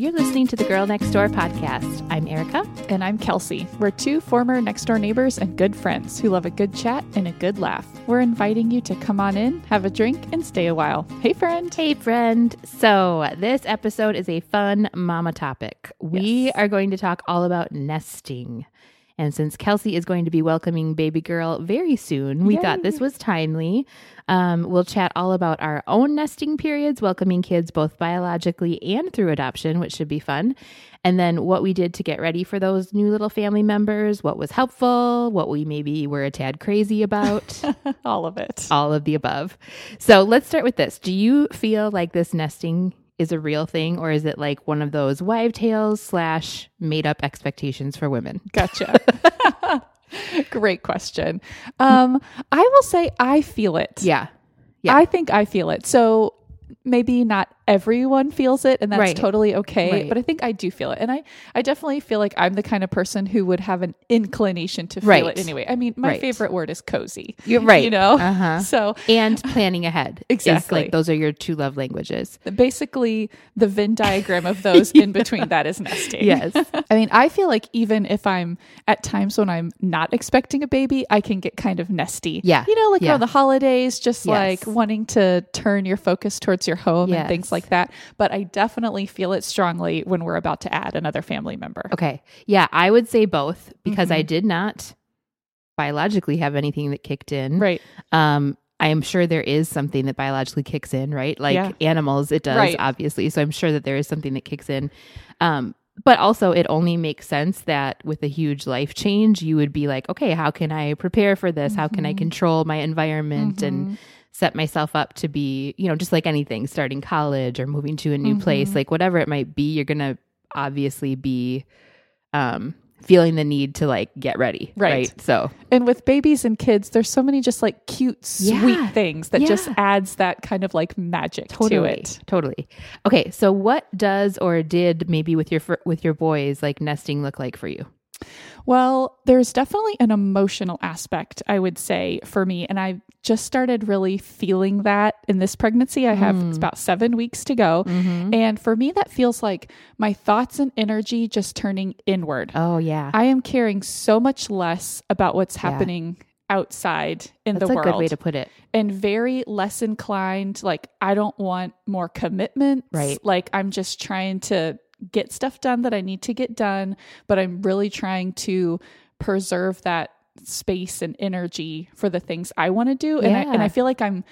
You're listening to the Girl Next Door podcast. I'm Erica. And I'm Kelsey. We're two former next door neighbors and good friends who love a good chat and a good laugh. We're inviting you to come on in, have a drink, and stay a while. Hey, friend. Hey, friend. So, this episode is a fun mama topic. We Yes. are going to talk all about nesting. And since Kelsey is going to be welcoming baby girl very soon, we thought this was timely. Um, we'll chat all about our own nesting periods, welcoming kids both biologically and through adoption, which should be fun. And then what we did to get ready for those new little family members, what was helpful, what we maybe were a tad crazy about, All of it. all of the above. So let's start with this. Do you feel like this nesting is a real thing, or is it like one of those wives' tales slash made up expectations for women? Gotcha. Great question. Um, I will say I feel it. Yeah. Yeah. I think I feel it. So maybe not everyone feels it and that's Right. totally okay Right. but i think i do feel it and i i definitely feel like i'm the kind of person who would have an inclination to feel Right. it anyway i mean my favorite word is cozy You're right. you know Uh-huh. so And planning ahead. Exactly. like those are your two love languages. basically the venn diagram of those in between that is nesting Yes. I mean, I feel like even if I'm at times when I'm not expecting a baby, I can get kind of nesty. Yeah. You know, like Yeah. around the holidays, just Yes. like wanting to turn your focus towards your home and things Yes. Like that. But I definitely feel it strongly when we're about to add another family member. Okay. Yeah, I would say both because Mm-hmm. I did not biologically have anything that kicked in. Right. Um, I am sure there is something that biologically kicks in, right? Like Yeah. animals, it does, Right. obviously. So I'm sure that there is something that kicks in. Um, but also, it only makes sense that with a huge life change, you would be like, okay, how can I prepare for this? How Mm-hmm. can I control my environment and set myself up to be, you know, just like anything, starting college or moving to a new Mm-hmm. place, like whatever it might be, you're going to obviously be um, feeling the need to like get ready. Right. So, And with babies and kids, there's so many just like cute, sweet Yeah. things that just adds that kind of like magic to totally it. totally okay so what does or did maybe with your with your boys like nesting look like for you Well, there's definitely an emotional aspect, I would say, for me. And I just started really feeling that in this pregnancy. I have it's mm. about seven weeks to go. Mm-hmm. And for me, that feels like my thoughts and energy just turning inward. oh yeah I am caring so much less about what's happening outside in that's the a world good way to put it and very less inclined like i don't want more commitment Right. like i'm just trying to get stuff done that i need to get done but i'm really trying to preserve that space and energy for the things i want to do and I, and I feel like i'm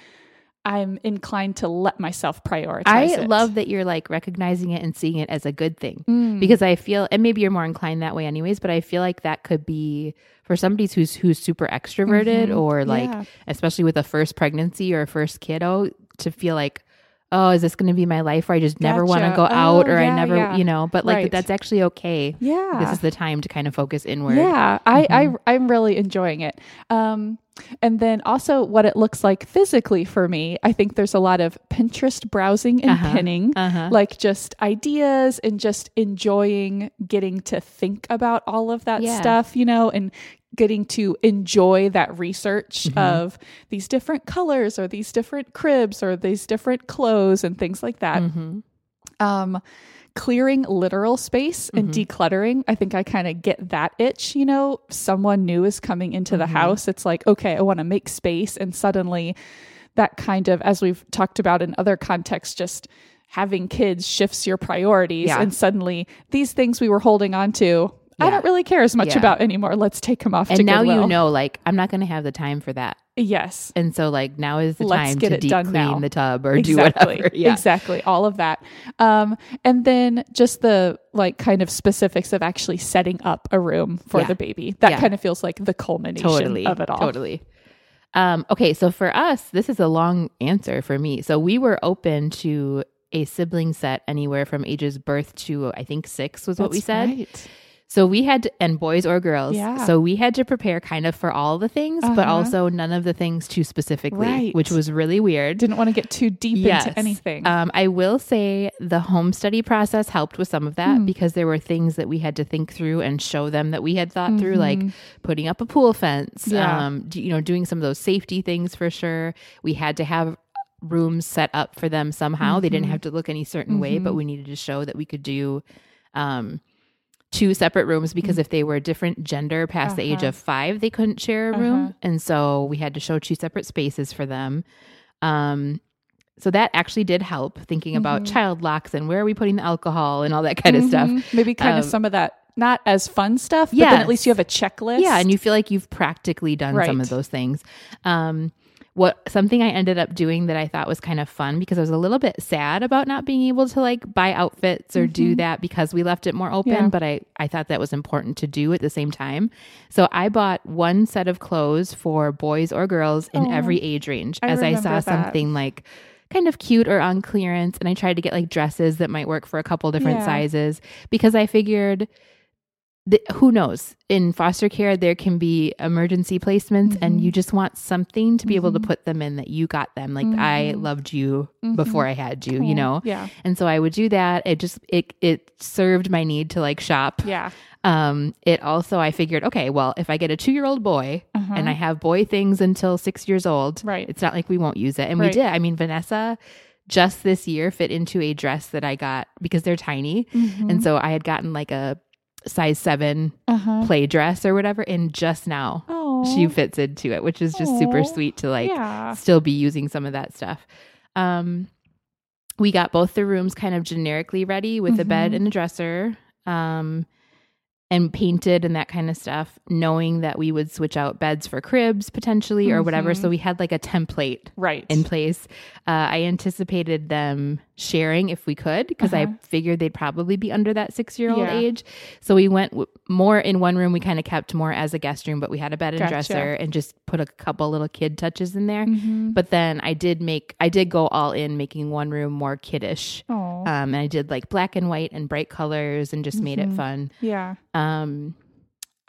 i'm inclined to let myself prioritize i it. love that you're like recognizing it and seeing it as a good thing Mm. because i feel and maybe you're more inclined that way anyways but i feel like that could be for somebody who's who's super extroverted or like Mm-hmm. Yeah. especially with a first pregnancy or a first kiddo to feel like oh is this going to be my life where i just never want to go out Oh, or i never yeah. you know but like Right. that's actually okay yeah this is the time to kind of focus inward Yeah, I, Mm-hmm. I I'm really enjoying it. Um, and then also what it looks like physically for me. I think there's a lot of Pinterest browsing and Uh-huh, pinning, uh-huh. like just ideas and just enjoying getting to think about all of that Yeah. stuff, you know, and getting to enjoy that research Mm-hmm. of these different colors or these different cribs or these different clothes and things like that Mhm. um clearing literal space and Mm-hmm. decluttering i think i kind of get that itch you know someone new is coming into Mm-hmm. the house it's like okay i want to make space and suddenly that kind of as we've talked about in other contexts just having kids shifts your priorities Yeah. and suddenly these things we were holding on to i don't really care as much Yeah. about anymore. Let's take him off to and now Goodwill. you know like i'm not going to have the time for that. Yes. And so like now is the Let's time to deep clean now. the tub or do exactly. whatever. Yeah. Exactly. All of that. Um and then just the like kind of specifics of actually setting up a room for Yeah. the baby. That Yeah. kind of feels like the culmination totally. of it all. Totally. Um okay so for us this is a long answer for me. So we were open to a sibling set anywhere from ages birth to i think six was what we said. right. So we had to, and boys or girls. Yeah. So we had to prepare kind of for all the things, but Uh-huh. also none of the things too specifically, Right. which was really weird. didn't want to get too deep Yes. into anything Um, I will say the home study process helped with some of that Hmm. because there were things that we had to think through and show them that we had thought through, like Mhm. putting up a pool fence, Yeah. um, d- you know, doing some of those safety things for sure. We had to have rooms set up for them somehow. They didn't have to look any certain way, but we needed to show that we could do um, two separate rooms because if they were a different gender past the age of five, they couldn't share a room. And so we had to show two separate spaces for them. Um, so that actually did help thinking about child locks and where are we putting the alcohol and all that kind of stuff. Mhm. Maybe kind of Um, some of that not as fun stuff, but then at least you have a checklist. Yeah, and you feel like you've practically done some of those things. Um, what something I ended up doing that I thought was kind of fun because I was a little bit sad about not being able to like buy outfits or do that because we left it more open, Mm-hmm. Yeah. but I I thought that was important to do at the same time. So I bought one set of clothes for boys or girls in Oh, every age range I as I saw that. something like kind of cute or on clearance and I tried to get like dresses that might work for a couple different Yeah. sizes because I figured th- who knows in foster care there can be emergency placements and Mm-hmm. you just want something to be able to put them in that you got them like i loved you before i had you you know Mm-hmm. Yeah. and so i would do that it just it it served my need to like shop Yeah. um it also i figured okay well if i get a two year old boy and i have boy things until six years old Uh-huh. Right. it's not like we won't use it and we did i mean vanessa just this year fit into a dress that i got because they're tiny Mm-hmm. and so i had gotten like a size seven Uh-huh. play dress or whatever and just now Oh. she fits into it which is just super sweet to like yeah. still be using some of that stuff um we got both the rooms kind of generically ready with a bed and a dresser um and painted and that kind of stuff knowing that we would switch out beds for cribs potentially or whatever so we had like a template Right. in place. Uh, I anticipated them sharing if we could because I Uh-huh. figured they'd probably be under that six year old Yeah. age. So we went w- more in one room. We kind of kept more as a guest room, but we had a bed and Gotcha. dresser and just put a couple little kid touches in there. Mhm. But then I did make, I did go all in making one room more kiddish. Um, and I did like black and white and bright colors and just made it Mhm. fun. yeah. Um,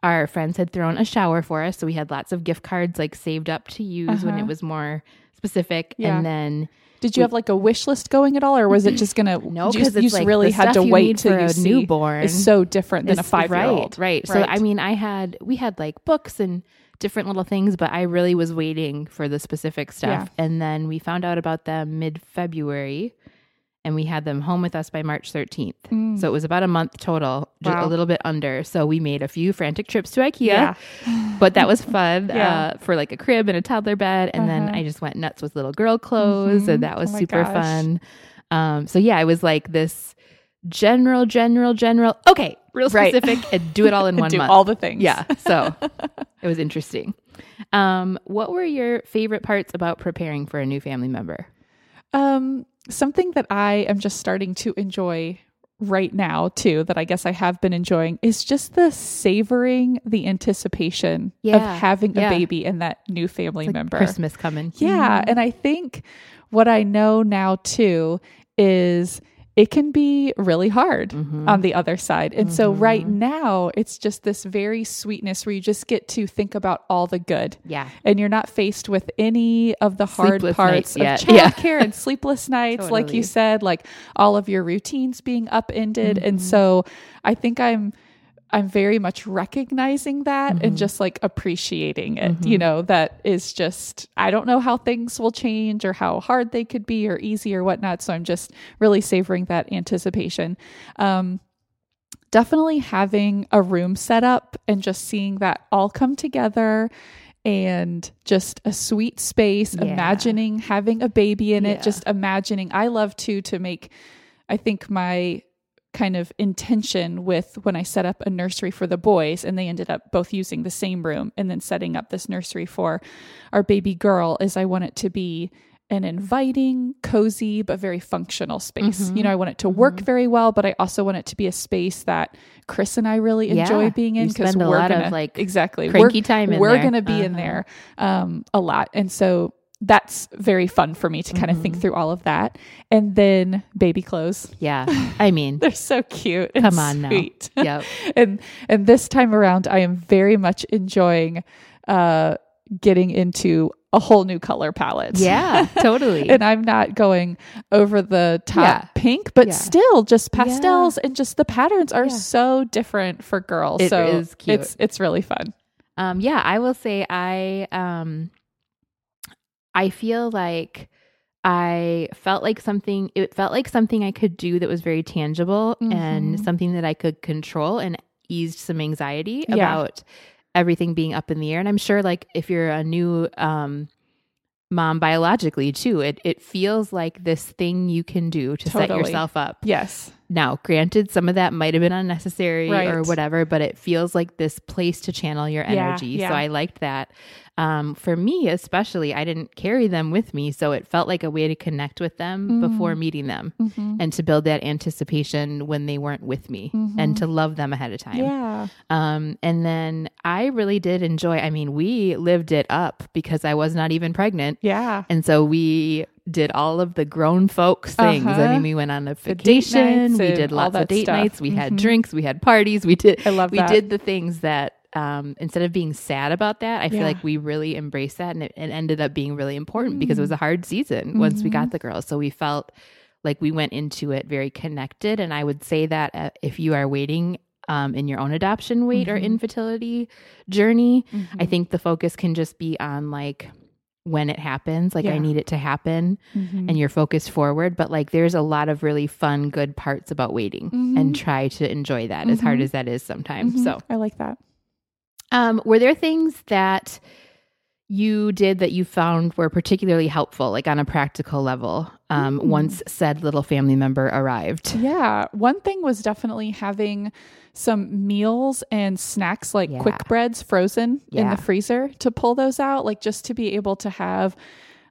our friends had thrown a shower for us, so we had lots of gift cards like saved up to use when Uh-huh. it was more specific. Yeah. And then Did you have like a wish list going at all, or was it just gonna? no, you because you it's like really had to you wait till you a see newborn. Is so different than a five year old. Right, right. So I mean, I had we had like books and different little things, but I really was waiting for the specific stuff. And then we found out about them mid February, and we had them home with us by March thirteenth. So it was about a month total, just Wow. a little bit under. So we made a few frantic trips to IKEA. Yeah. but that was fun Yeah. uh, for like a crib and a toddler bed. And then Uh-huh. I just went nuts with little girl clothes, Mhm. and that was Oh super gosh. fun. Um, so yeah, it was like this general, general, general. Okay, real Right. specific, and do it all in one Do month. all the things. yeah, so it was interesting. Um, what were your favorite parts about preparing for a new family member? Um, something that I am just starting to enjoy right now too, that I guess I have been enjoying, is just the savoring the anticipation Yeah, of having yeah. a baby and that new family Like member. Christmas coming. Yeah. Mm-hmm. And I think what I know now too is it can be really hard Mhm. on the other side. And so right Mm-hmm. now it's just this very sweetness where you just get to think about all the good. Yeah. And you're not faced with any of the hard Sleepless parts of yet. Yeah. childcare and sleepless nights, like you said, like all of your routines being upended. And Mm-hmm. so I think I'm I'm very much recognizing that Mm-hmm. and just like appreciating it. You know, that is just, I don't know how things will change or how hard they could be or easy or whatnot. So I'm just really savoring that anticipation. Um, definitely having a room set up and just seeing that all come together and just a sweet space, Yeah. imagining having a baby in Yeah. it, just imagining. I love too to make, I think my kind of intention with when I set up a nursery for the boys and they ended up both using the same room and then setting up this nursery for our baby girl is I want it to be an inviting, cozy, but very functional space. Mm-hmm. You know, I want it to work very well, but I also want it to be a space that Chris and I really enjoy Yeah. being in because we're gonna like, exactly cranky we're, time in we're there. gonna be in Uh-huh. there um, a lot, and so that's very fun for me to kind of think Mm-hmm. through all of that. And then baby clothes. Yeah. I mean, They're so cute. Come on now. sweet. Yep. and and this time around, I am very much enjoying uh, getting into a whole new color palette. yeah, totally. And I'm not going over the top Yeah. pink, but Yeah. still just pastels and just the patterns are Yeah. so different for girls. It so is cute. it's it's really fun. Um, yeah, I will say I um I feel like I felt like something, it felt like something I could do that was very tangible Mhm. and something that I could control and eased some anxiety Yeah. about everything being up in the air. And I'm sure, like, if you're a new um, mom biologically too, it, it feels like this thing you can do to set yourself up. Yes. Now, granted, some of that might have been unnecessary or whatever, but it feels like this place to channel your energy. yeah. So I liked that. Um, for me, especially, I didn't carry them with me. So it felt like a way to connect with them before meeting them Mhm. and to build that anticipation when they weren't with me and to love them ahead of time. Yeah. Um, and then I really did enjoy, I mean, we lived it up because I was not even pregnant. Yeah. And so we did all of the grown folks things. I Uh-huh. mean, we went on a vacation, we did lots of date stuff. nights, we had Mhm. drinks, we had parties, we did I love we that. did the things that um, instead of being sad about that, I feel like we really embraced that and it, it ended up being really important because it Mm. was a hard season once we Mhm. got the girls. So we felt like we went into it very connected. And I would say that uh, if you are waiting um, in your own adoption wait or Mhm. infertility journey, I Mhm. think the focus can just be on like when it happens, like I need it to happen Mhm. and you're focused forward. But like there's a lot of really fun, good parts about waiting and Mhm. try to enjoy that as hard Mhm. as that is sometimes. Mhm. So, I like that. um, were there things that you did that you found were particularly helpful, like on a practical level, um, Mm. once said little family member arrived? Yeah. One thing was definitely having some meals and snacks like Yeah. quick breads frozen in the freezer to pull those out, like just to be able to have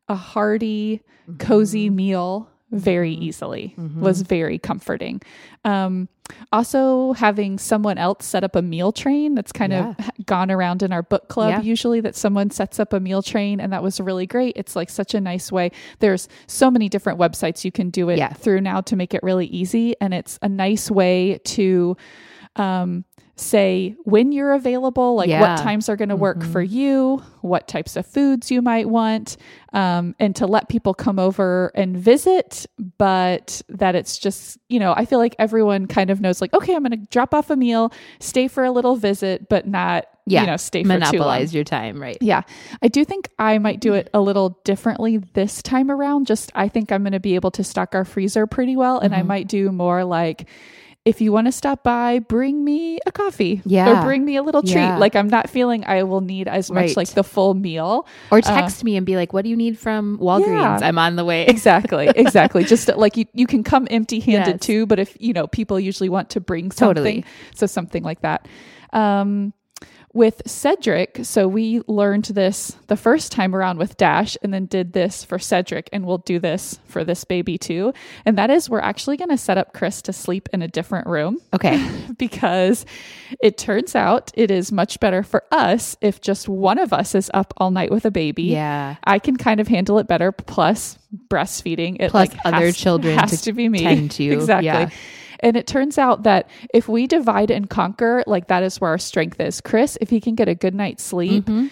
a hearty, Mm-hmm. cozy meal very easily was very comforting. Um, also, having someone else set up a meal train that's kind Yeah. of gone around in our book club Yeah. usually that someone sets up a meal train and that was really great. It's like such a nice way. There's so many different websites you can do it Yeah. through now to make it really easy and it's a nice way to um say when you're available like Yeah. Mm-hmm. what times are going to work for you what types of foods you might want um, and to let people come over and visit but that it's just you know i feel like everyone kind of knows like okay i'm going to drop off a meal stay for a little visit but not Yeah. you know stay for too long Monopolize your time, right? yeah. I do think I might do it a little differently this time around. Just I think I'm going to be able to stock our freezer pretty well. And I Mm-hmm. might do more like, if you want to stop by, bring me a coffee. Yeah. Or bring me a little treat. Yeah. Like I'm not feeling I will need as much Right. like the full meal. Or text me and be like, "What do you need from Walgreens? Uh, Yeah. I'm on the way." Exactly. Exactly. Just like you, you can come empty handed Yes. too, but if, you know, people usually want to bring something. Totally. So something like that. Um, with Cedric, so we learned this the first time around with Dash and then did this for Cedric, and we'll do this for this baby too. And that is we're actually going to set up Chris to sleep in a different room Okay. because it turns out it is much better for us if just one of us is up all night with a baby. Yeah. I can kind of handle it better. Plus breastfeeding, it Plus like other has- children has to to, be me. tend to. exactly. Yeah. And it turns out that if we divide and conquer, like that is where our strength is. Chris, if he can get a good night's sleep, Mm-hmm.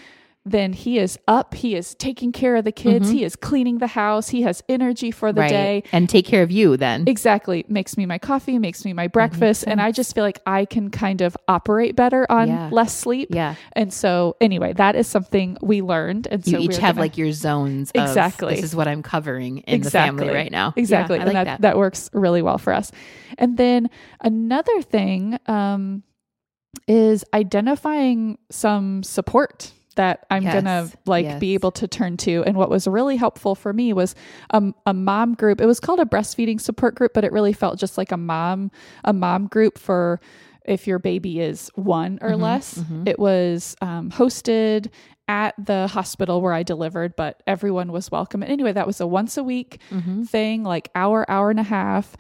Then he is up. He is taking care of the kids. He is cleaning the house. He has energy for the right. day. And take care of you then. Exactly. Makes me my coffee, makes me my breakfast. And I just feel like I can kind of operate better on Yeah. less sleep. Yeah. And so, anyway, that is something we learned. And You so each have gonna- like your zones. Of, Exactly. This is what I'm covering in the family right now. Exactly. Yeah, and like that, that. that works really well for us. And then another thing um, is identifying some support that I'm Yes, gonna like yes. be able to turn to. And what was really helpful for me was um, a mom group. It was called a breastfeeding support group, but it really felt just like a mom a mom group for if your baby is one Mm-hmm, or less. It was um, hosted at the hospital where I delivered, but everyone was welcome. And anyway, that was a once a week Mm-hmm. thing, like hour, hour and a half.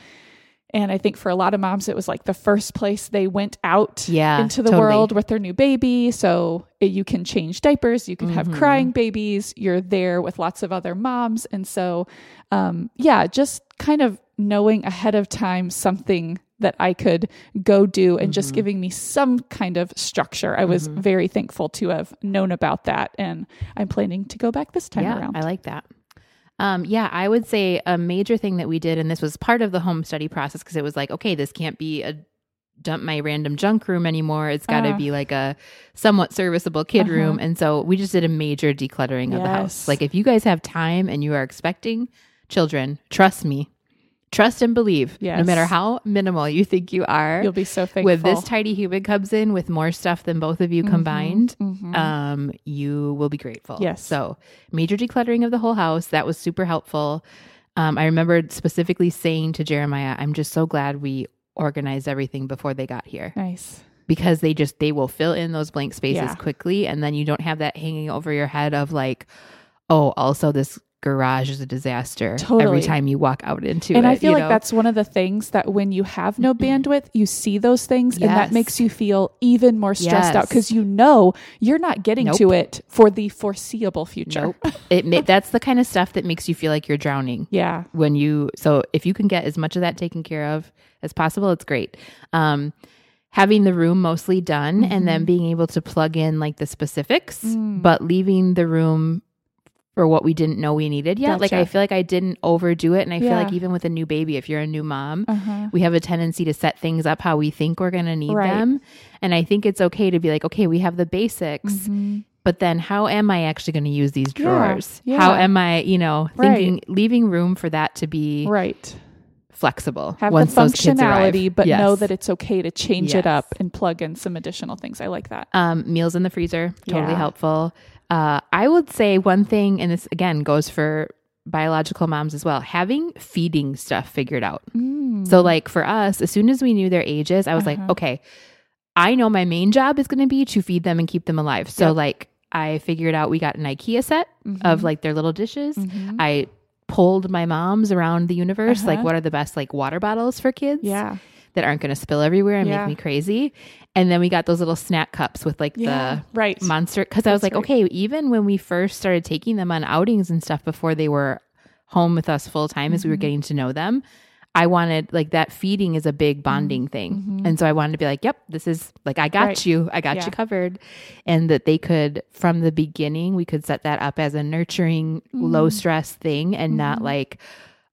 And I think for a lot of moms, it was like the first place they went out Yeah, into the totally. world with their new baby. So you can change diapers, you can have Mm-hmm. crying babies, you're there with lots of other moms. And so, um, yeah, just kind of knowing ahead of time something that I could go do and Mm-hmm. just giving me some kind of structure. I was very thankful to have known about that. And I'm planning to go back this time yeah, around. I like that. Um, yeah, I would say a major thing that we did, and this was part of the home study process because it was like, okay, this can't be a dump my random junk room anymore. It's got to Ah. be like a somewhat serviceable kid Uh-huh. room. And so we just did a major decluttering of the house. Like if you guys have time and you are expecting children, trust me. Trust and believe. No matter how minimal you think you are, You'll be so thankful. with this tidy human comes in with more stuff than both of you combined, Mhm. um, you will be grateful. Yes. So major decluttering of the whole house. That was super helpful. Um, I remembered specifically saying to Jeremiah, I'm just so glad we organized everything before they got here nice. because they just they will fill in those blank spaces Yeah. quickly and then you don't have that hanging over your head of like, oh, also this garage is a disaster totally. every time you walk out into and it. And I feel like know? that's one of the things that when you have no bandwidth, you see those things and that makes you feel even more stressed out because you know you're not getting Nope. to it for the foreseeable future. Nope. it ma- that's the kind of stuff that makes you feel like you're drowning. Yeah. when you so if you can get as much of that taken care of as possible it's great um having the room mostly done and then being able to plug in like the specifics Mm. but leaving the room for what we didn't know we needed yet like i feel like i didn't overdo it and i feel like even with a new baby if you're a new mom Uh-huh. we have a tendency to set things up how we think we're going to need Right. them and i think it's okay to be like okay we have the basics Mhm. but then how am I actually going to use these drawers? yeah. How am I, you know, Right. thinking, leaving room for that to be Right. flexible Have once the those kids arrive. functionality, but Yes. know that it's okay to change it up and plug in some additional things. I like that. um, meals in the freezer, totally Yeah. helpful. Uh, I would say one thing, and this again goes for biological moms as well, having feeding stuff figured out. Mm. So, like for us, as soon as we knew their ages, I was like, Uh-huh. okay, I know my main job is going to be to feed them and keep them alive. So, Yep. like, I figured out we got an IKEA set of like their little dishes. Mhm. I pulled my moms around the universe, like Uh-huh. what are the best like water bottles for kids yeah. That aren't going to spill everywhere and Yeah. make me crazy. And then we got those little snack cups with like Yeah. right. monster because I was like, right. okay, even when we first started taking them on outings and stuff before they were home with us full time as we were Mhm. getting to know them, I wanted like that feeding is a big bonding thing. Mhm. And so I wanted to be like, yep, this is like I got Right. you. I got Yeah. you covered. And that they could from the beginning we could set that up as a nurturing, low Mm. stress thing and not Mhm. like,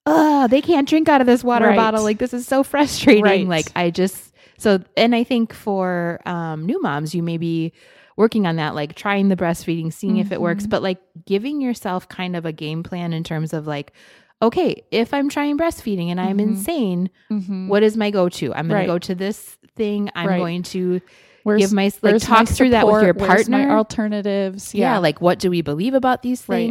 oh, they can't drink out of this water Right. bottle. Like this is so frustrating. Right. Like I just so and I think for um new moms, you may be working on that, like trying the breastfeeding, seeing if it works, Mhm. but like giving yourself kind of a game plan in terms of like, okay, if I'm trying breastfeeding and I'm Mhm. insane, Mhm. what is my go to? I'm going Right. to go to this thing. I'm Right. going to Where's, give my like where's my talk through that with your support? My partner. alternatives. yeah. Yeah. like what do we believe about these Right.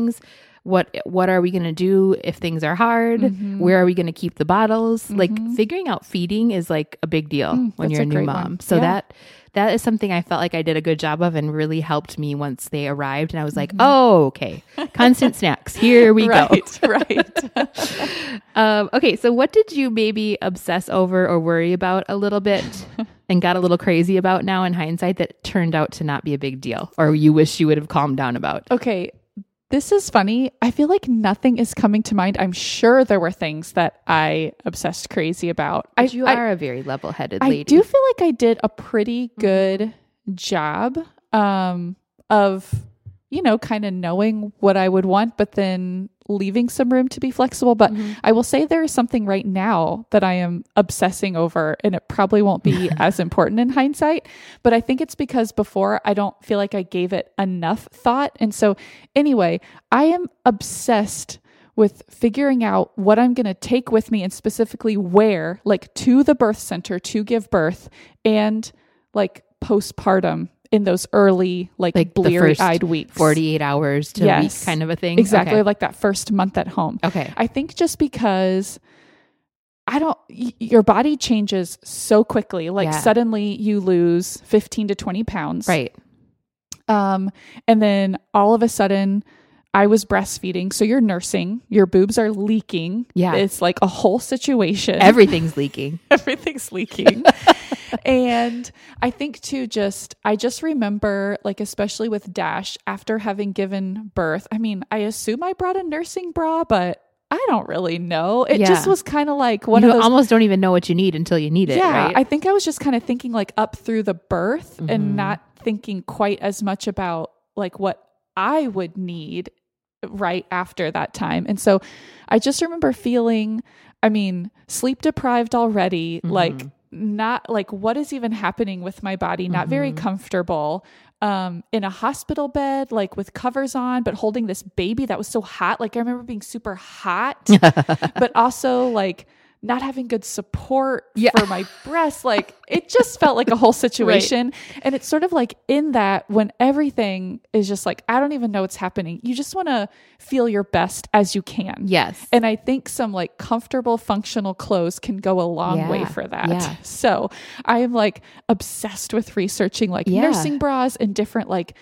What what are we going to do if things are hard? Mhm. Where are we going to keep the bottles? Like Mhm. figuring out feeding is like a big deal Mm, when you're a a new mom. one. So Yeah. that that is something I felt like I did a good job of and really helped me once they arrived and I was like, Mhm. "Oh, okay. Constant snacks. Here we go." right, right. Um, okay, so what did you maybe obsess over or worry about a little bit and got a little crazy about now in hindsight that turned out to not be a big deal or you wish you would have calmed down about? Okay. This is funny. I feel like nothing is coming to mind. I'm sure there were things that I obsessed crazy about. I, you are a very level headed I lady. do feel like I did a pretty good job um, of, you know, kind of knowing what I would want, but then leaving some room to be flexible. But Mhm. I will say there is something right now that I am obsessing over, and it probably won't be as important in hindsight. But I think it's because before I don't feel like I gave it enough thought. And so, anyway, I am obsessed with figuring out what I'm going to take with me and specifically where, like to the birth center to give birth and like postpartum in those early, like, Like bleary eyed weeks. 48 hours to a Yes. week kind of a thing. Exactly. Okay. Like that first month at home. okay. I think just because I don't, y- your body changes so quickly. Like Yeah. suddenly you lose 15 to 20 pounds. Right. Um, and then all of a sudden, I was breastfeeding. So you're nursing, your boobs are leaking. Yeah. It's like a whole situation. Everything's leaking. Everything's leaking. and I think too, just, I just remember, like, especially with Dash, after having given birth, I mean, I assume I brought a nursing bra, but I don't really know. It just was kind of like one you of those. almost don't even know what you need until you need it, yeah, right? I think I was just kind of thinking like up through the birth Mhm. and not thinking quite as much about like what I would need right after that time. And so I just remember feeling, I mean, sleep deprived already, like Mhm. Not like what is even happening with my body, not very Mm-hmm. comfortable. Um, in a hospital bed, like with covers on, but holding this baby that was so hot. Like I remember being super hot, but also like not having good support Yeah. for my breasts. Like it just felt like a whole situation. And it's sort of like in that when everything is just like, I don't even know what's happening, you just want to feel your best as you can. Yes. And I think some like comfortable, functional clothes can go a long way for that. yeah. So I am like obsessed with researching like Yeah. nursing bras and different like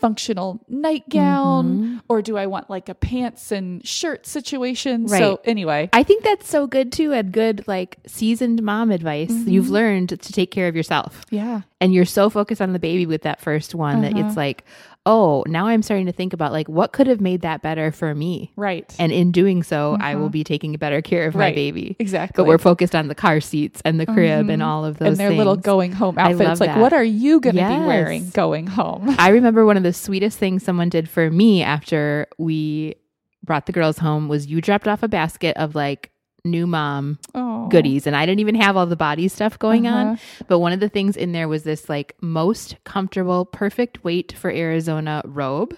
functional nightgown Mm-hmm. or do I want like a pants and shirt situation? Right. So anyway, I think that's so good too, and good like seasoned mom advice. You've learned to take care of yourself. yeah. and you're so focused on the baby with that first one that Uh-huh. it's like, oh, now I'm starting to think about like what could have made that better for me. Right. And in doing so, I will mm-hmm. be taking better care of my baby. exactly. But we're focused on the car seats and the crib and mm-hmm. all of those and their little going home outfits. Like, that. what are you going to Yes. be wearing going home? I remember one of the sweetest things someone did for me after we brought the girls home was you dropped off a basket of like new mom Oh, goodies and I didn't even have all the body stuff going on. Uh-huh. But one of the things in there was this like most comfortable, perfect weight for Arizona robe.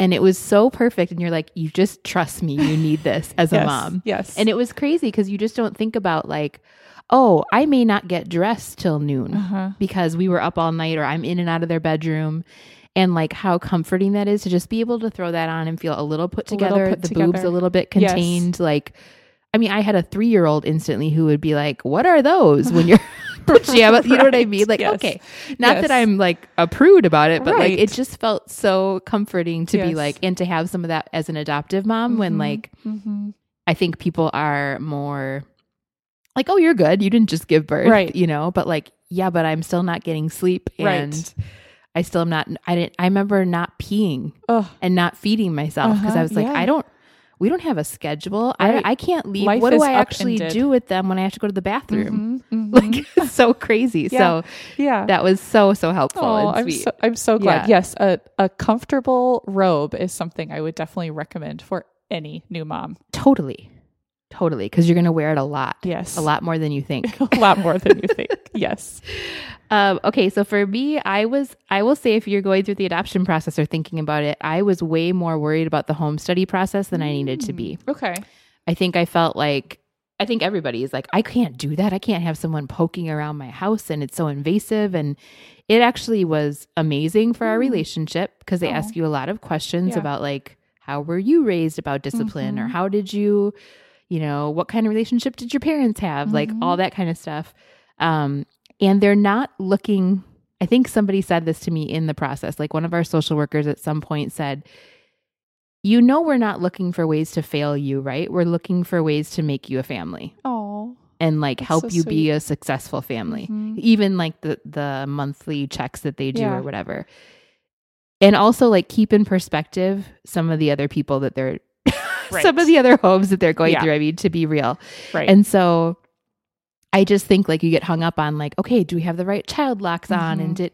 And it was so perfect. And you're like, you just trust me. You need this as a mom. Yes. And it was crazy because you just don't think about like, oh, I may not get dressed till noon Uh-huh. because we were up all night or I'm in and out of their bedroom. And like how comforting that is to just be able to throw that on and feel a little put A little together, put the boobs a little bit Yes. contained. Like, I mean, I had a three year old instantly who would be like, What are those when you're pajama? You know what I mean? Like, Yes. okay. Not Yes. that I'm like a prude about it, but like it just felt so comforting to be like, and to have some of that as an adoptive mom when Mhm. like Mhm. I think people are more like, Oh, you're good. You didn't just give birth. Right. You know, but like, yeah, but I'm still not getting sleep and Right. I still am not I didn't I remember not peeing Oh, and not feeding myself because Uh-huh, I was like, yeah. I don't. We don't have a schedule. Right. I, I can't leave. Life what do I actually do with them when I have to go to the bathroom? mhm, mhm. Like it's so crazy. Yeah. So yeah. that was so so helpful Oh, and I'm sweet. so, I'm so glad. Yeah. Yes, a, a comfortable robe is something I would definitely recommend for any new mom. totally, totally, because you're gonna wear it a lot. Yes. a lot more than you think. a lot more than you think. Yes. Um, okay, so for me, I was I will say if you're going through the adoption process or thinking about it, I was way more worried about the home study process than I needed to be. Okay. I think I felt like I think everybody is like, I can't do that. I can't have someone poking around my house and it's so invasive. And it actually was amazing for our Mm. relationship because they Aw. ask you a lot of questions Yeah. about like, how were you raised about discipline or Mhm. how did you, you know, what kind of relationship did your parents have? Like Mhm. all that kind of stuff. Um, and they're not looking, I think somebody said this to me in the process. Like one of our social workers at some point said, you know we're not looking for ways to fail you, right? We're looking for ways to make you a family Oh. and like help so you be a successful family. Mhm. Even like the the monthly checks that they do Yeah. or whatever. And also like keep in perspective some of the other people that they're some of the other homes that they're going Yeah. through. I mean, to be real. Right. And so I just think like you get hung up on like, okay, do we have the right child locks on? Mhm. And did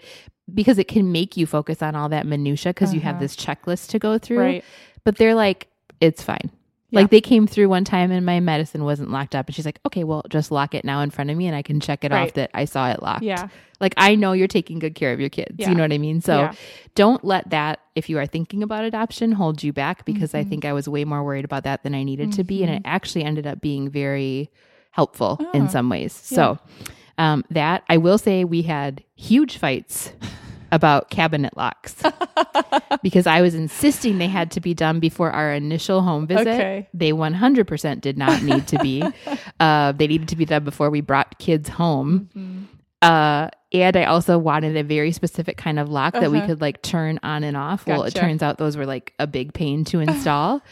because it can make you focus on all that minutia because you have Uh-huh. this checklist to go through. right. But they're like, it's fine. Yeah. Like they came through one time and my medicine wasn't locked up. And she's like, okay, well, just lock it now in front of me and I can check it off that I saw it locked. Yeah. Like I know you're taking good care of your kids. Yeah. You know what I mean? So Yeah. don't let that, if you are thinking about adoption, hold you back because I Mhm. think I was way more worried about that than I needed to be. And it actually ended up being very helpful in Oh, some ways. So um, that I will say we had huge fights about cabinet locks because I was insisting they had to be done before our initial home visit. Okay. They 100% did not need to be. uh, they needed to be done before we brought kids home. Mhm. Uh, and I also wanted a very specific kind of lock that we Uh-huh. could like turn on and off. Well, it turns out those were like a big pain to install.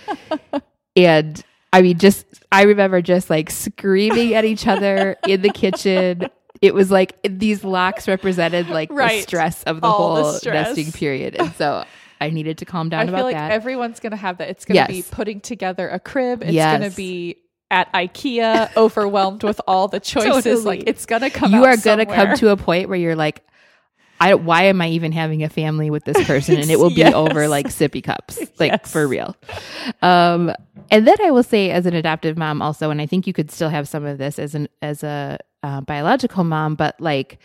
and I mean, just, I remember just like screaming at each other in the kitchen. It was like these locks represented like the stress of the All whole stress. nesting period. And so I needed to calm down I about feel like that. everyone's going to have that. It's going to Yes. be putting together a crib. It's Yes. going to be at IKEA, overwhelmed with all the choices. Totally. Like it's going to come. you are going to come to a point where you're like, I why am I even having a family with this person? And it will be Yes. over like sippy cups, like Yes. for real. Um, and then I will say, as an adoptive mom, also, and I think you could still have some of this as an as a uh, biological mom, but like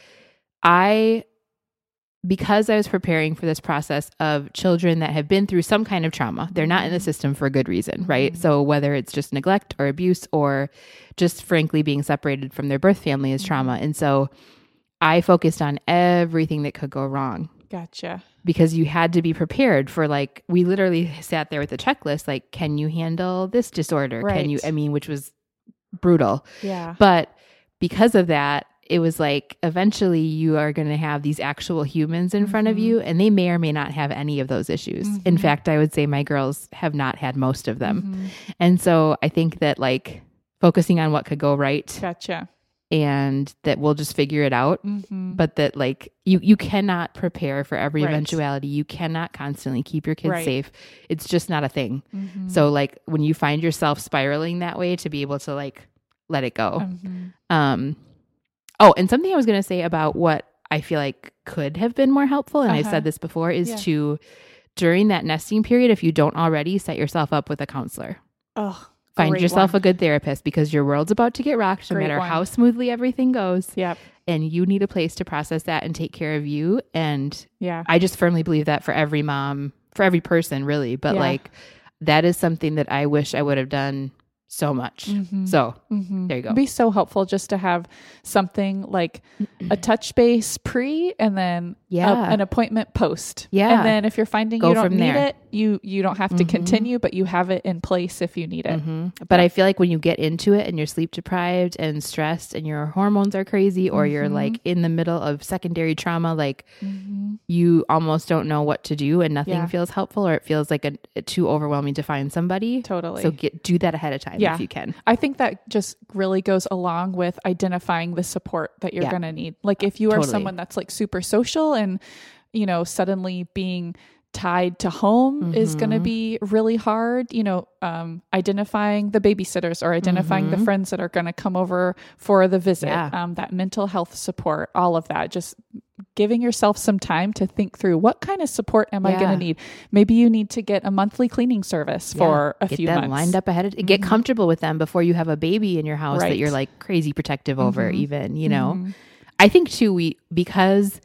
I because I was preparing for this process of children that have been through some kind of trauma, they're not in the system for a good reason, right? So whether it's just neglect or abuse or just frankly being separated from their birth family is trauma. And so I focused on everything that could go wrong Gotcha. because you had to be prepared for like we literally sat there with a checklist like can you handle this disorder? Can you I mean which was brutal. Yeah. But because of that, it was like eventually you are going to have these actual humans in front of you, and they may or may not have any of those issues. In fact, I would say my girls have not had most of them. Mm-hmm. And so I think that like focusing on what could go right Gotcha. and that we'll just figure it out. Mm-hmm. But that like you you cannot prepare for every Right. eventuality. You cannot constantly keep your kids Right. safe. It's just not a thing. Mm-hmm. So like when you find yourself spiraling that way to be able to like let it go. Mhm. Um, oh, and something I was going to say about what I feel like could have been more helpful, and I've Uh-huh. said this before, is Yeah. to during that nesting period, if you don't already, set yourself up with a counselor. Oh, Find yourself one. a good therapist because your world's about to get rocked, no Great matter one. how smoothly everything goes, Yep. and you need a place to process that and take care of you. And Yeah. I just firmly believe that for every mom, for every person, really. But Yeah. like, that is something that I wish I would have done so much. Mhm. So Mhm. there you go. It'd be so helpful just to have something like a touch base pre and then a- Yeah. an appointment post. Yeah. And then if you're finding Go you don't need there. it, you you don't have to Mhm. continue, but you have it in place if you need it. hmm But I feel like when you get into it and you're sleep deprived and stressed and your hormones are crazy or you're Mhm. like in the middle of secondary trauma, like Mhm. you almost don't know what to do and nothing Yeah. feels helpful or it feels like a, a too overwhelming to find somebody. Totally. So get do that ahead of time Yeah. If you can. I think that just really goes along with identifying the support that you're Yeah. going to need. Like if you are Totally. someone that's like super social and you know suddenly being tied to home is going to be really hard, you know, um identifying the babysitters or identifying the Mhm. friends that are going to come over for the visit, Yeah. um that mental health support, all of that. Just giving yourself some time to think through what kind of support am I going to need? Maybe you need to get a monthly cleaning service for Yeah. a get few them months. lined up ahead of get Mhm. comfortable with them before you have a baby in your house that you're like crazy protective over Mhm. even, you know. Mhm. I think too we because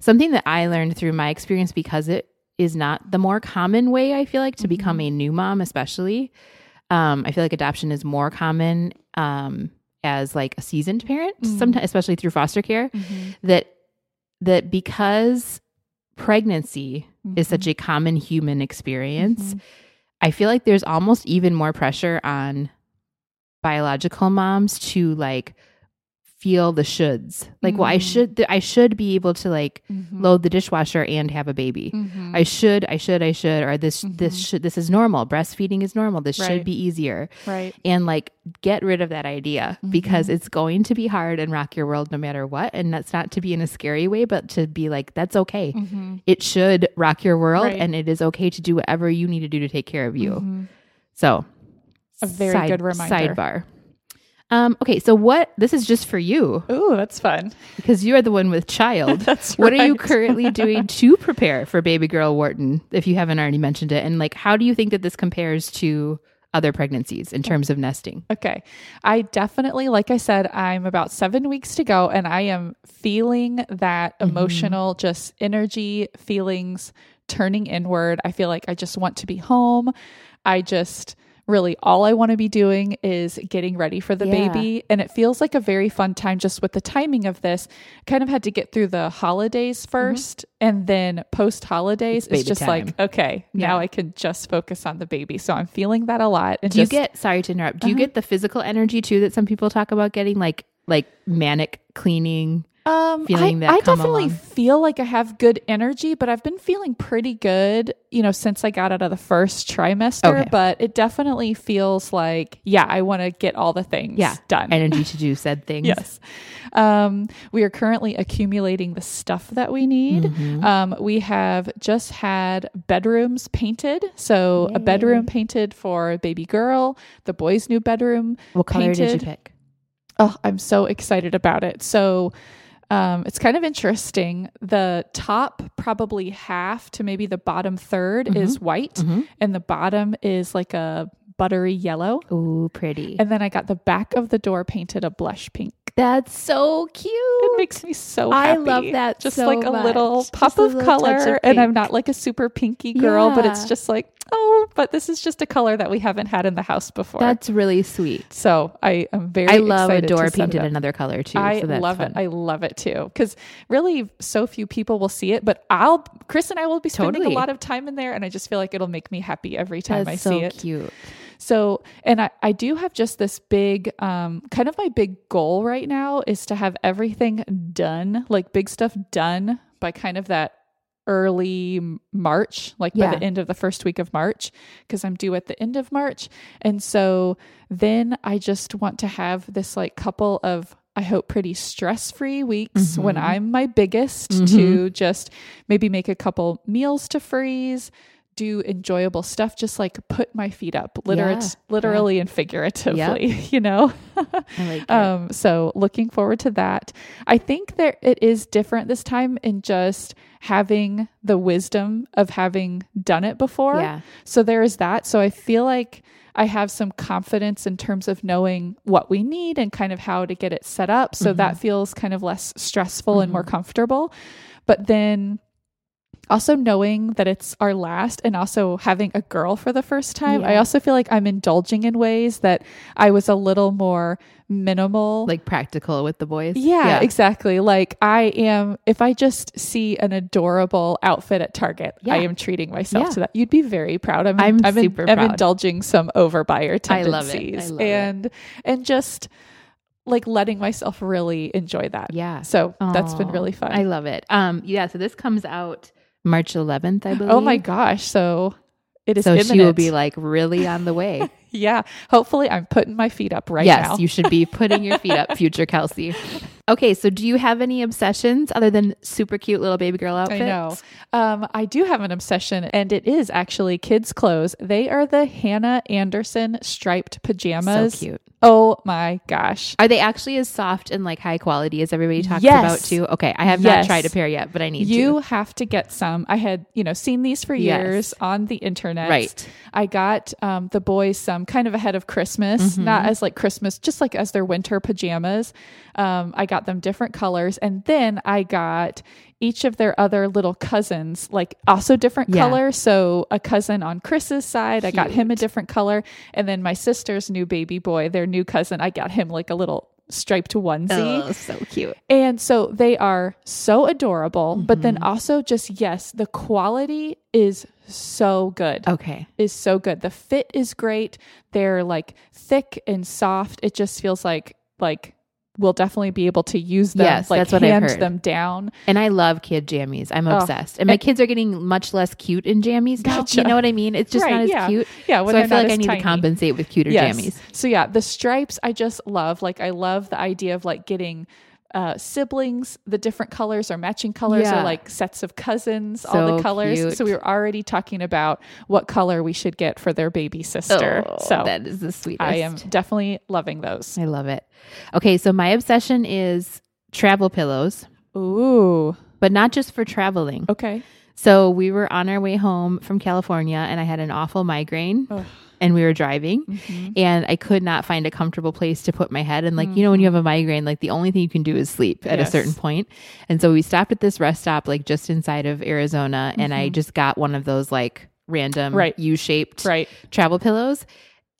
something that I learned through my experience because it is not the more common way I feel like to become a new mom especially. Um I feel like adoption is more common um as like a seasoned parent Mhm. sometimes especially through foster care Mhm. that that because pregnancy is such a common human experience Mhm. I feel like there's almost even more pressure on biological moms to like feel the shoulds. Like, well, I Mhm. should, I should be able to like Mhm. load the dishwasher and have a baby. Mhm. I should, I should, I should, or this, this Mhm. should, this is normal. Breastfeeding is normal. This Right. should be easier. right. And like, get rid of that idea because Mhm. it's going to be hard and rock your world no matter what. And that's not to be in a scary way, but to be like, that's okay. It should rock your world Right. and it is okay to do whatever you need to do to take care of you. So, A very good reminder. Sidebar. Um, okay, so what? This is just for you Ooh, that's fun. because you are the one with child. That's what are you currently doing to prepare for baby girl Wharton? If you haven't already mentioned it, and like, how do you think that this compares to other pregnancies in terms of nesting? Okay. I definitely, like I said, I'm about seven weeks to go and I am feeling that Mm-hmm. emotional, just energy, feelings turning inward. I feel like I just want to be home. I just really all I want to be doing is getting ready for the Yeah. baby. And it feels like a very fun time just with the timing of this. Kind of had to get through the holidays 1st and then post holidays. Mm-hmm. It's It's, just time. like, okay, Yeah. now I can just focus on the baby. So I'm feeling that a lot. And Do you get? Sorry to interrupt. Do you Uh-huh. get the physical energy too that some people talk about getting, like like manic cleaning? Um, feeling I, that I definitely along? feel like I have good energy, but I've been feeling pretty good, you know, since I got out of the first trimester. Okay. But it definitely feels like, yeah, I want to get all the things Yeah, done. energy to do said things. yes. Um, we are currently accumulating the stuff that we need. Mhm. Um, we have just had bedrooms painted. So a bedroom painted for a baby girl, the boy's new bedroom What color did you pick? Oh, I'm so excited about it. So, Um, it's kind of interesting. The top, probably half to maybe the bottom 3rd Mm-hmm. is white, and the bottom is like a buttery yellow. Ooh, pretty. And then I got the back of the door painted a blush pink. That's so cute. It makes me so happy. I love that Just so like a little pop a of little color. of and I'm not like a super pinky girl, but it's just like, oh, but this is just a color that we haven't had in the house before. That's really sweet. so I am very I love a excited to door painted another color too. I so love fun. it. I love it too. Because really, so few people will see it, but I'll, Chris and I will be spending Totally. a lot of time in there, and I just feel like it'll make me happy every time That's I so see it. So cute. So, and I, I do have just this big, um, kind of my big goal right now is to have everything done, like big stuff done by kind of that early March, like by the end of the first week of March, because I'm due at the end of March. And so then I just want to have this like couple of I hope pretty stress free weeks when I'm my biggest to just maybe make a couple meals to freeze, do enjoyable stuff, just like put my feet up, Yeah, literally and figuratively, you know? Like. Um, so looking forward to that. I think there it is different this time in just having the wisdom of having done it before. Yeah. So there is that. So I feel like I have some confidence in terms of knowing what we need and kind of how to get it set up. So Mm-hmm. that feels kind of less stressful and more comfortable. But then also knowing that it's our last and also having a girl for the first time, I also feel like I'm indulging in ways that I was a little more minimal. like practical with the boys. yeah, exactly. Like I am, if I just see an adorable outfit at Target, Yeah. I am treating myself Yeah. to that. You'd be very proud. I'm, I'm I'm, super I'm indulging some overbuyer I love it. I tendencies love it. and and just like letting myself really enjoy that. Yeah. So that's been really fun. I love it. Um, yeah. So this comes out March 11th, I believe. oh my gosh. So it is So imminent. she will be like really on the way. Yeah. Hopefully I'm putting my feet up right yes, now. Yes, you should be putting your feet up, future Kelsey. Okay, so do you have any obsessions other than super cute little baby girl outfits? I know. Um, I do have an obsession, and it is actually kids' clothes. They are the Hanna Andersson striped pajamas. So cute. Oh my gosh. Are they actually as soft and like high quality as everybody talks Yes. about too? Okay, I have Yes. not tried a pair yet, but I need You to. have to get some. I had, you know, seen these for Yes. years on the internet. Right. I got um, the boys some kind of ahead of Christmas, Mm-hmm. not as like Christmas, just like as their winter pajamas. Um, I got them different colors, and then I got each of their other little cousins, like also different Yeah. colors. So a cousin on Chris's side, I got him a different color, and then my sister's new baby boy, their new cousin, I got him like a little striped onesie. Oh, so cute. And so they are so adorable, but Mm-hmm. then also just yes, the quality is so good. Okay. Is so good. The fit is great. They're like thick and soft. It just feels like like we'll definitely be able to use them. Yes, like that's what I've hand heard. them down. And I love kid jammies. I'm Oh, obsessed. And my and- kids are getting much less cute in jammies now. Gotcha. You know what I mean? It's just Right, not as yeah. cute. Yeah, so I feel like I need tiny. to compensate with cuter Yes. jammies. So yeah, the stripes I just love. Like I love the idea of like getting uh, siblings, the different colors or matching colors Yeah. or like sets of cousins, all the colors. cute. So we were already talking about what color we should get for their baby sister. Oh, so that is the sweetest. I am definitely loving those. I love it. Okay, so my obsession is travel pillows, Ooh. but not just for traveling. Okay. So we were on our way home from California and I had an awful migraine Ugh. And we were driving Mm-hmm. and I could not find a comfortable place to put my head. And like, you know, when you have a migraine, like the only thing you can do is sleep at a certain point. And so we stopped at this rest stop, like just inside of Arizona. And I just got one of those like random Mm-hmm. Right. U shaped Right. travel pillows.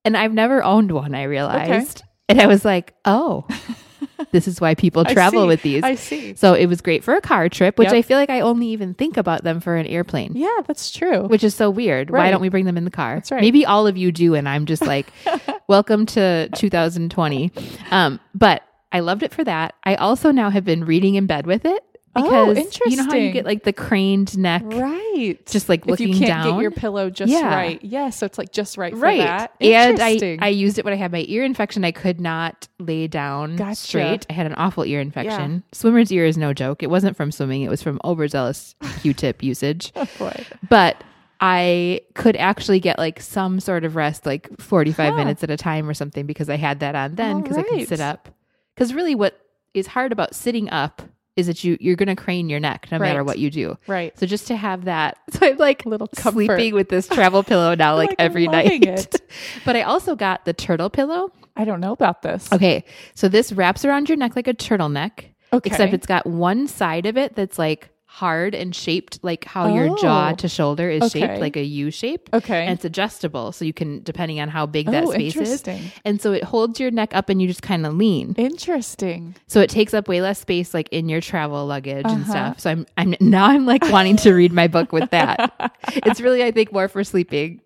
And I've never owned one, I realized. And I was like, oh, this is why people travel see. with these. I see. So it was great for a car trip, which Yep. I feel like I only even think about them for an airplane, Yeah, that's true. which is so weird. Why don't we bring them in the car? That's right. Maybe all of you do, and I'm just like, welcome to 2020. Um, but I loved it for that. I also now have been reading in bed with it Oh, because you know how you get like the craned neck, right. just like if looking you can't down. get your pillow just Yeah. right. Yeah, so it's like just right for that. And I, I used it when I had my ear infection. I could not lay down Gotcha. straight. I had an awful ear infection. Swimmer's ear is no joke. It wasn't from swimming, it was from overzealous Q tip usage. oh boy. But I could actually get like some sort of rest, like 45 Huh. minutes at a time or something, because I had that on then because I could sit up. Because really, what is hard about sitting up is that you you're going to crane your neck no matter what you do. Right. So just to have that, so I'm like a Little comfort. sleeping with this travel pillow now, like, Like, every night. it. but I also got the Trtl pillow. I don't know about this. Okay, so this wraps around your neck like a turtleneck, Okay. except it's got one side of it that's like hard and shaped like how your jaw Oh. to shoulder is Okay. shaped, like a U shape. Okay. And it's adjustable, so you can depending on how big that oh, space is. And so it holds your neck up and you just kind of lean. Interesting. So it takes up way less space like in your travel luggage and Uh-huh. stuff. So I'm I'm now I'm like wanting to read my book with that. it's really I think more for sleeping.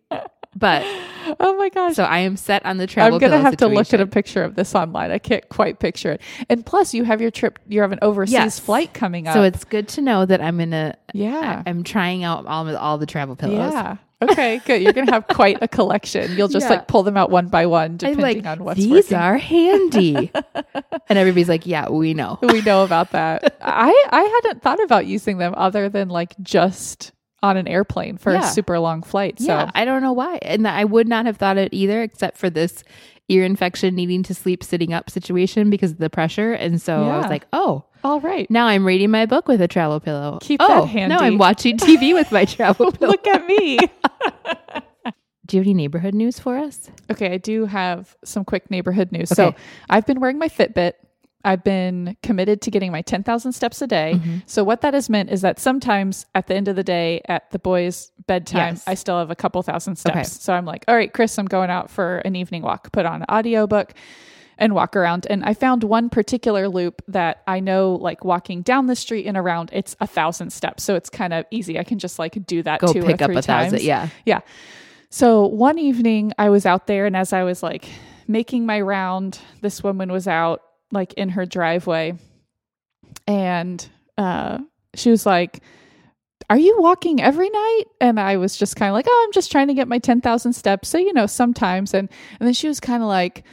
But Oh my gosh. so I am set on the travel I'm gonna have to look at a picture of this online. I can't quite picture it. And plus, you have your trip. You have an overseas Yes. flight coming up. So it's good to know that I'm gonna yeah, I'm trying out all all the travel pillows. yeah. Okay, good. You're gonna have quite a collection. You'll just Yeah. like pull them out one by one, I'm depending like on what's these working. are handy, and everybody's like, "Yeah, we know." we know about that. I I hadn't thought about using them other than like just on an airplane for Yeah. a super long flight. So Yeah, I don't know why, and I would not have thought it either, except for this ear infection, needing to sleep sitting up situation because of the pressure, and so I was like, "Oh, all right. now I'm reading my book with a travel pillow." Keep oh, that Now. I'm watching TV with my travel pillow. Look at me. Do you have any neighborhood news for us? Okay, I do have some quick neighborhood news. So I've been wearing my Fitbit. I've been committed to getting my 10,000 steps a day. Mm-hmm. So what that has meant is that sometimes at the end of the day at the boys' bedtime, Yes. I still have a couple thousand steps. Okay. So I'm like, all right, Chris, I'm going out for an evening walk. Put on an audiobook and walk around. And I found one particular loop that I know like walking down the street and around, it's a thousand steps. So it's kind of easy. I can just like do that Go two pick or up three a thousand. times. Yeah. Yeah. So one evening I was out there and as I was like making my round, this woman was out like in her driveway and uh she was like are you walking every night? And I was just kind of like, oh, I'm just trying to get my 10,000 steps. So, you know, sometimes. And, and then she was kind of like,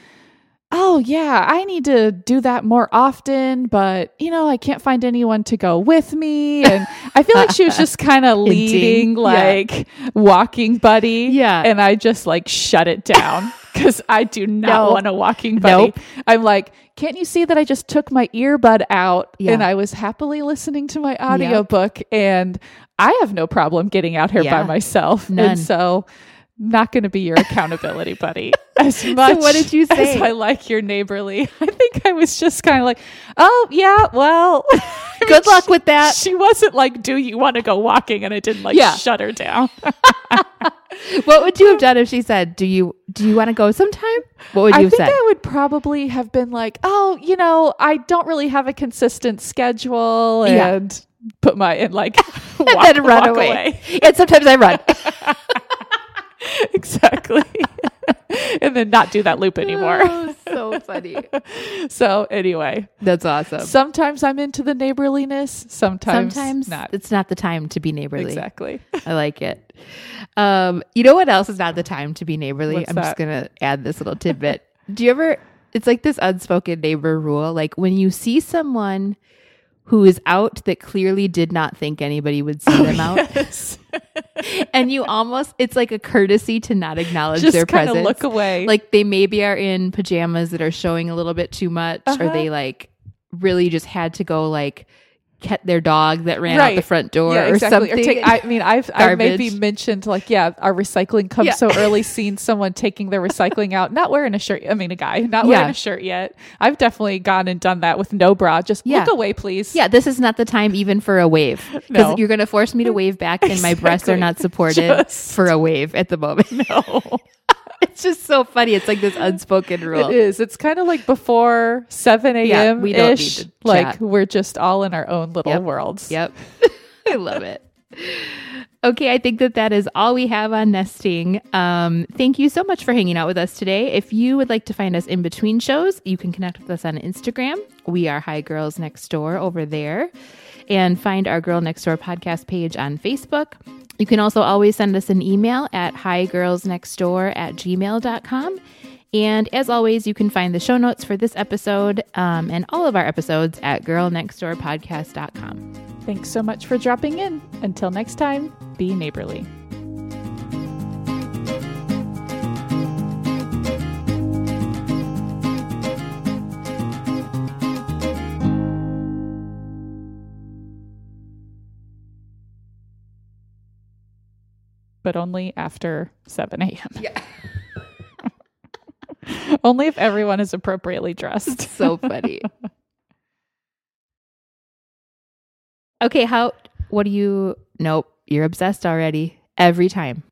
oh, yeah, I need to do that more often, but, you know, I can't find anyone to go with me. And I feel like she was just kind of leading, Yeah. like, walking buddy. Yeah. And I just like shut it down because I do not No. want a walking buddy. Nope. I'm like, can't you see that I just took my earbud out Yeah. and I was happily listening to my audiobook and I have no problem getting out here Yeah. by myself. None. And so not going to be your accountability buddy as much what did you as say? I like your neighborly. I think I was just kind of like, oh yeah, well, Good luck with that. she wasn't like, do you want to go walking? And I didn't like Yeah. shut her down. What would you have done if she said, "Do you do you want to go sometime?" What would you say? I have think said? I would probably have been like, oh, you know, I don't really have a consistent schedule Yeah. and put my and like and then run walk away. And sometimes I run. exactly. and then not do that loop anymore. Oh, so funny. so anyway, That's awesome. sometimes I'm into the neighborliness, sometimes Sometimes not. it's not the time to be neighborly. Exactly. I like it. Um, you know what else is not the time to be neighborly? What's I'm just gonna add this little tidbit. Do you ever? It's like this unspoken neighbor rule. Like when you see someone who is out that clearly did not think anybody would see them out, Yes. and you almost it's like a courtesy to not acknowledge Just their kind presence. of look away. Like they maybe are in pajamas that are showing a little bit too much, or Uh-huh. they like really just had to go like get their dog that ran out the front door yeah, or exactly. something. take, I mean, I've, I've maybe mentioned like, yeah, our recycling comes Yeah. so early. Seen someone taking their recycling out, not wearing a shirt. I mean, a guy not wearing a shirt yet. I've definitely gone and done that with no bra. Just Yeah. look away, please. Yeah, this is not the time even for a wave because No. you're going to force me to wave back, and my breasts are not supported Just- for a wave at the moment. No, it's just so funny. It's like this unspoken rule. it is. It's kind of like before seven Yeah, a.m. we don't ish. need to Like chat. we're just all in our own little Yep. worlds. Yep, I love it. Okay, I think that that is all we have on nesting. Um, thank you so much for hanging out with us today. If you would like to find us in between shows, you can connect with us on Instagram. We are Hi Girls Next Door over there. And find our Girl Next Door podcast page on Facebook. You can also always send us an email at higirlsnextdoor at gmail.com. And as always, you can find the show notes for this episode um, and all of our episodes at girlnextdoorpodcast.com. Thanks so much for dropping in. Until next time, be neighborly. But only after 7 a.m. Yeah. only if everyone is appropriately dressed. so funny. okay, how what do you Nope, you're obsessed already. Every time.